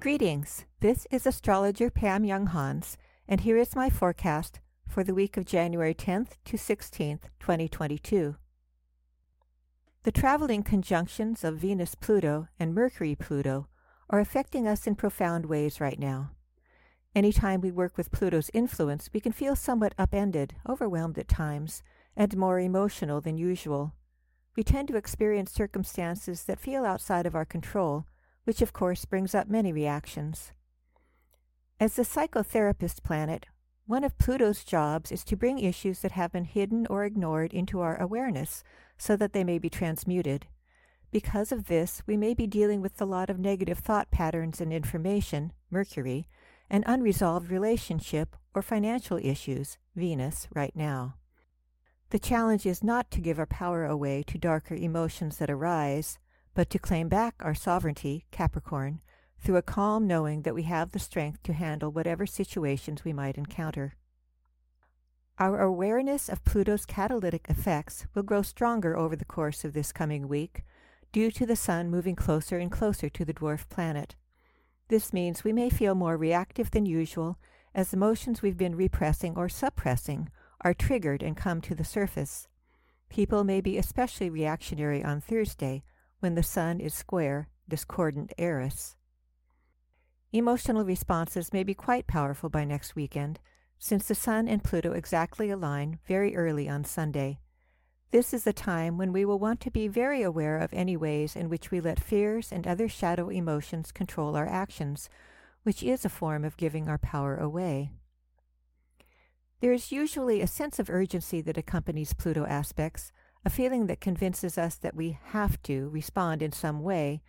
Greetings. This is astrologer Pam Younghans, and here is my forecast for the week of January 10th to 16th, 2022. The traveling conjunctions of Venus Pluto and Mercury Pluto are affecting us in profound ways right now. Anytime we work with Pluto's influence, we can feel somewhat upended, overwhelmed at times, and more emotional than usual. We tend to experience circumstances that feel outside of our control which of course brings up many reactions. As the psychotherapist planet, one of Pluto's jobs is to bring issues that have been hidden or ignored into our awareness so that they may be transmuted. Because of this, we may be dealing with a lot of negative thought patterns and information, Mercury, and unresolved relationship or financial issues, Venus, right now. The challenge is not to give our power away to darker emotions that arise, but to claim back our sovereignty, Capricorn, through a calm knowing that we have the strength to handle whatever situations we might encounter. Our awareness of Pluto's catalytic effects will grow stronger over the course of this coming week due to the Sun moving closer and closer to the dwarf planet. This means we may feel more reactive than usual as the emotions we've been repressing or suppressing are triggered and come to the surface. People may be especially reactionary on Thursday, when the Sun is square discordant Eris. Emotional responses may be quite powerful by next weekend, since the Sun and Pluto exactly align very early on Sunday. This is a time when we will want to be very aware of any ways in which we let fears and other shadow emotions control our actions, which is a form of giving our power away. There is usually a sense of urgency that accompanies Pluto aspects, a feeling that convinces us that we have to respond in some way.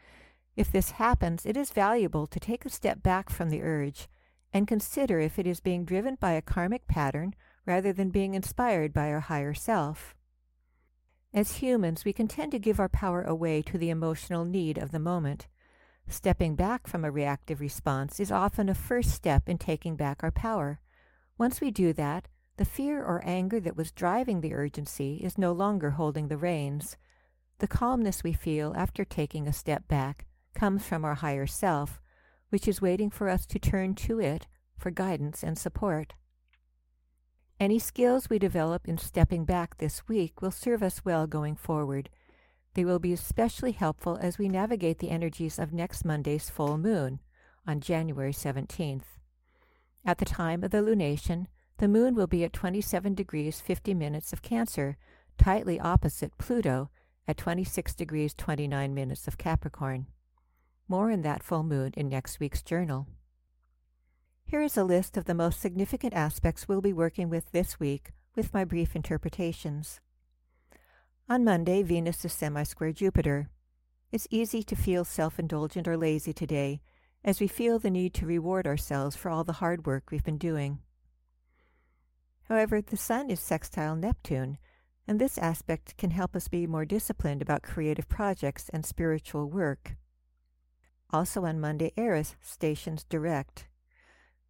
If this happens, it is valuable to take a step back from the urge and consider if it is being driven by a karmic pattern rather than being inspired by our higher self. As humans, we can tend to give our power away to the emotional need of the moment. Stepping back from a reactive response is often a first step in taking back our power. Once we do that, the fear or anger that was driving the urgency is no longer holding the reins. The calmness we feel after taking a step back comes from our higher self, which is waiting for us to turn to it for guidance and support. Any skills we develop in stepping back this week will serve us well going forward. They will be especially helpful as we navigate the energies of next Monday's full moon on January 17th. At the time of the lunation, the moon will be at 27 degrees 50 minutes of Cancer, tightly opposite Pluto at 26 degrees 29 minutes of Capricorn. More in that full moon in next week's journal. Here is a list of the most significant aspects we'll be working with this week with my brief interpretations. On Monday, Venus is semi square Jupiter. It's easy to feel self indulgent or lazy today as we feel the need to reward ourselves for all the hard work we've been doing. However, the Sun is sextile Neptune, and this aspect can help us be more disciplined about creative projects and spiritual work. Also on Monday, Eris stations direct.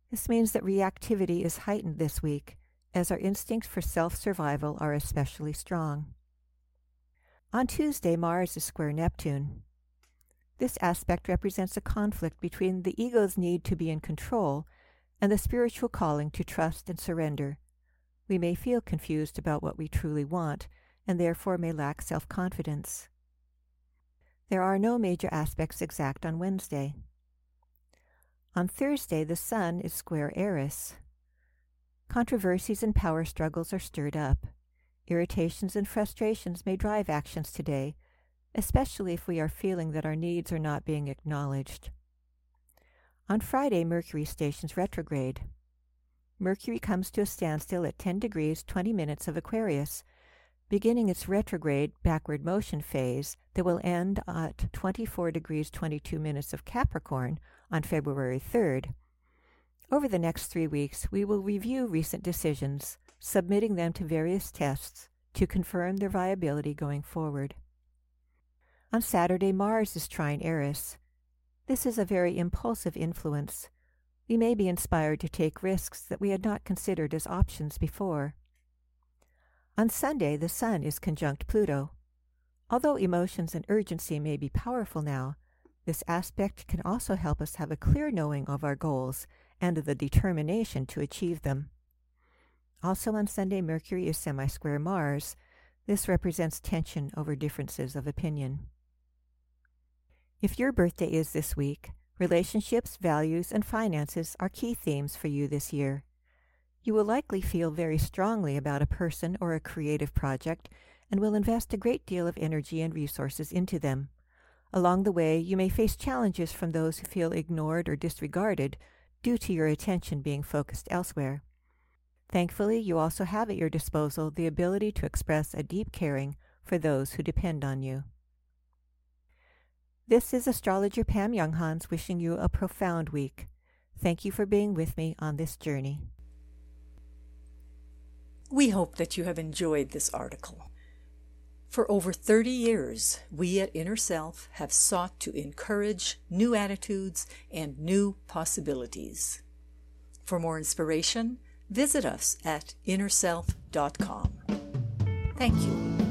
This means that reactivity is heightened this week, as our instincts for self survival are especially strong. On Tuesday, Mars is square Neptune. This aspect represents a conflict between the ego's need to be in control and the spiritual calling to trust and surrender, we may feel confused about what we truly want and therefore may lack self confidence. There are no major aspects exact on Wednesday. On Thursday, the Sun is square Eris. Controversies and power struggles are stirred up. Irritations and frustrations may drive actions today, especially if we are feeling that our needs are not being acknowledged. On Friday, Mercury stations retrograde. Mercury comes to a standstill at 10 degrees 20 minutes of Aquarius, beginning its retrograde backward motion phase that will end at 24 degrees 22 minutes of Capricorn on February 3rd. Over the next three weeks, we will review recent decisions, submitting them to various tests to confirm their viability going forward. On Saturday, Mars is trine Eris. This is a very impulsive influence we may be inspired to take risks that we had not considered as options before. On Sunday, the Sun is conjunct Pluto. Although emotions and urgency may be powerful now, This aspect can also help us have a clear knowing of our goals and the determination to achieve them. Also on Sunday, Mercury is semi square Mars. This represents tension over differences of opinion. If your birthday is this week, relationships, values, and finances are key themes for you this year. You will likely feel very strongly about a person or a creative project and will invest a great deal of energy and resources into them. Along the way, you may face challenges from those who feel ignored or disregarded due to your attention being focused elsewhere. Thankfully, you also have at your disposal the ability to express a deep caring for those who depend on you. This is astrologer Pam Younghans wishing you a profound week. Thank you for being with me on this journey. We hope that you have enjoyed this article. For over 30 years, we at Inner Self have sought to encourage new attitudes and new possibilities. For more inspiration, visit us at innerself.com. Thank you.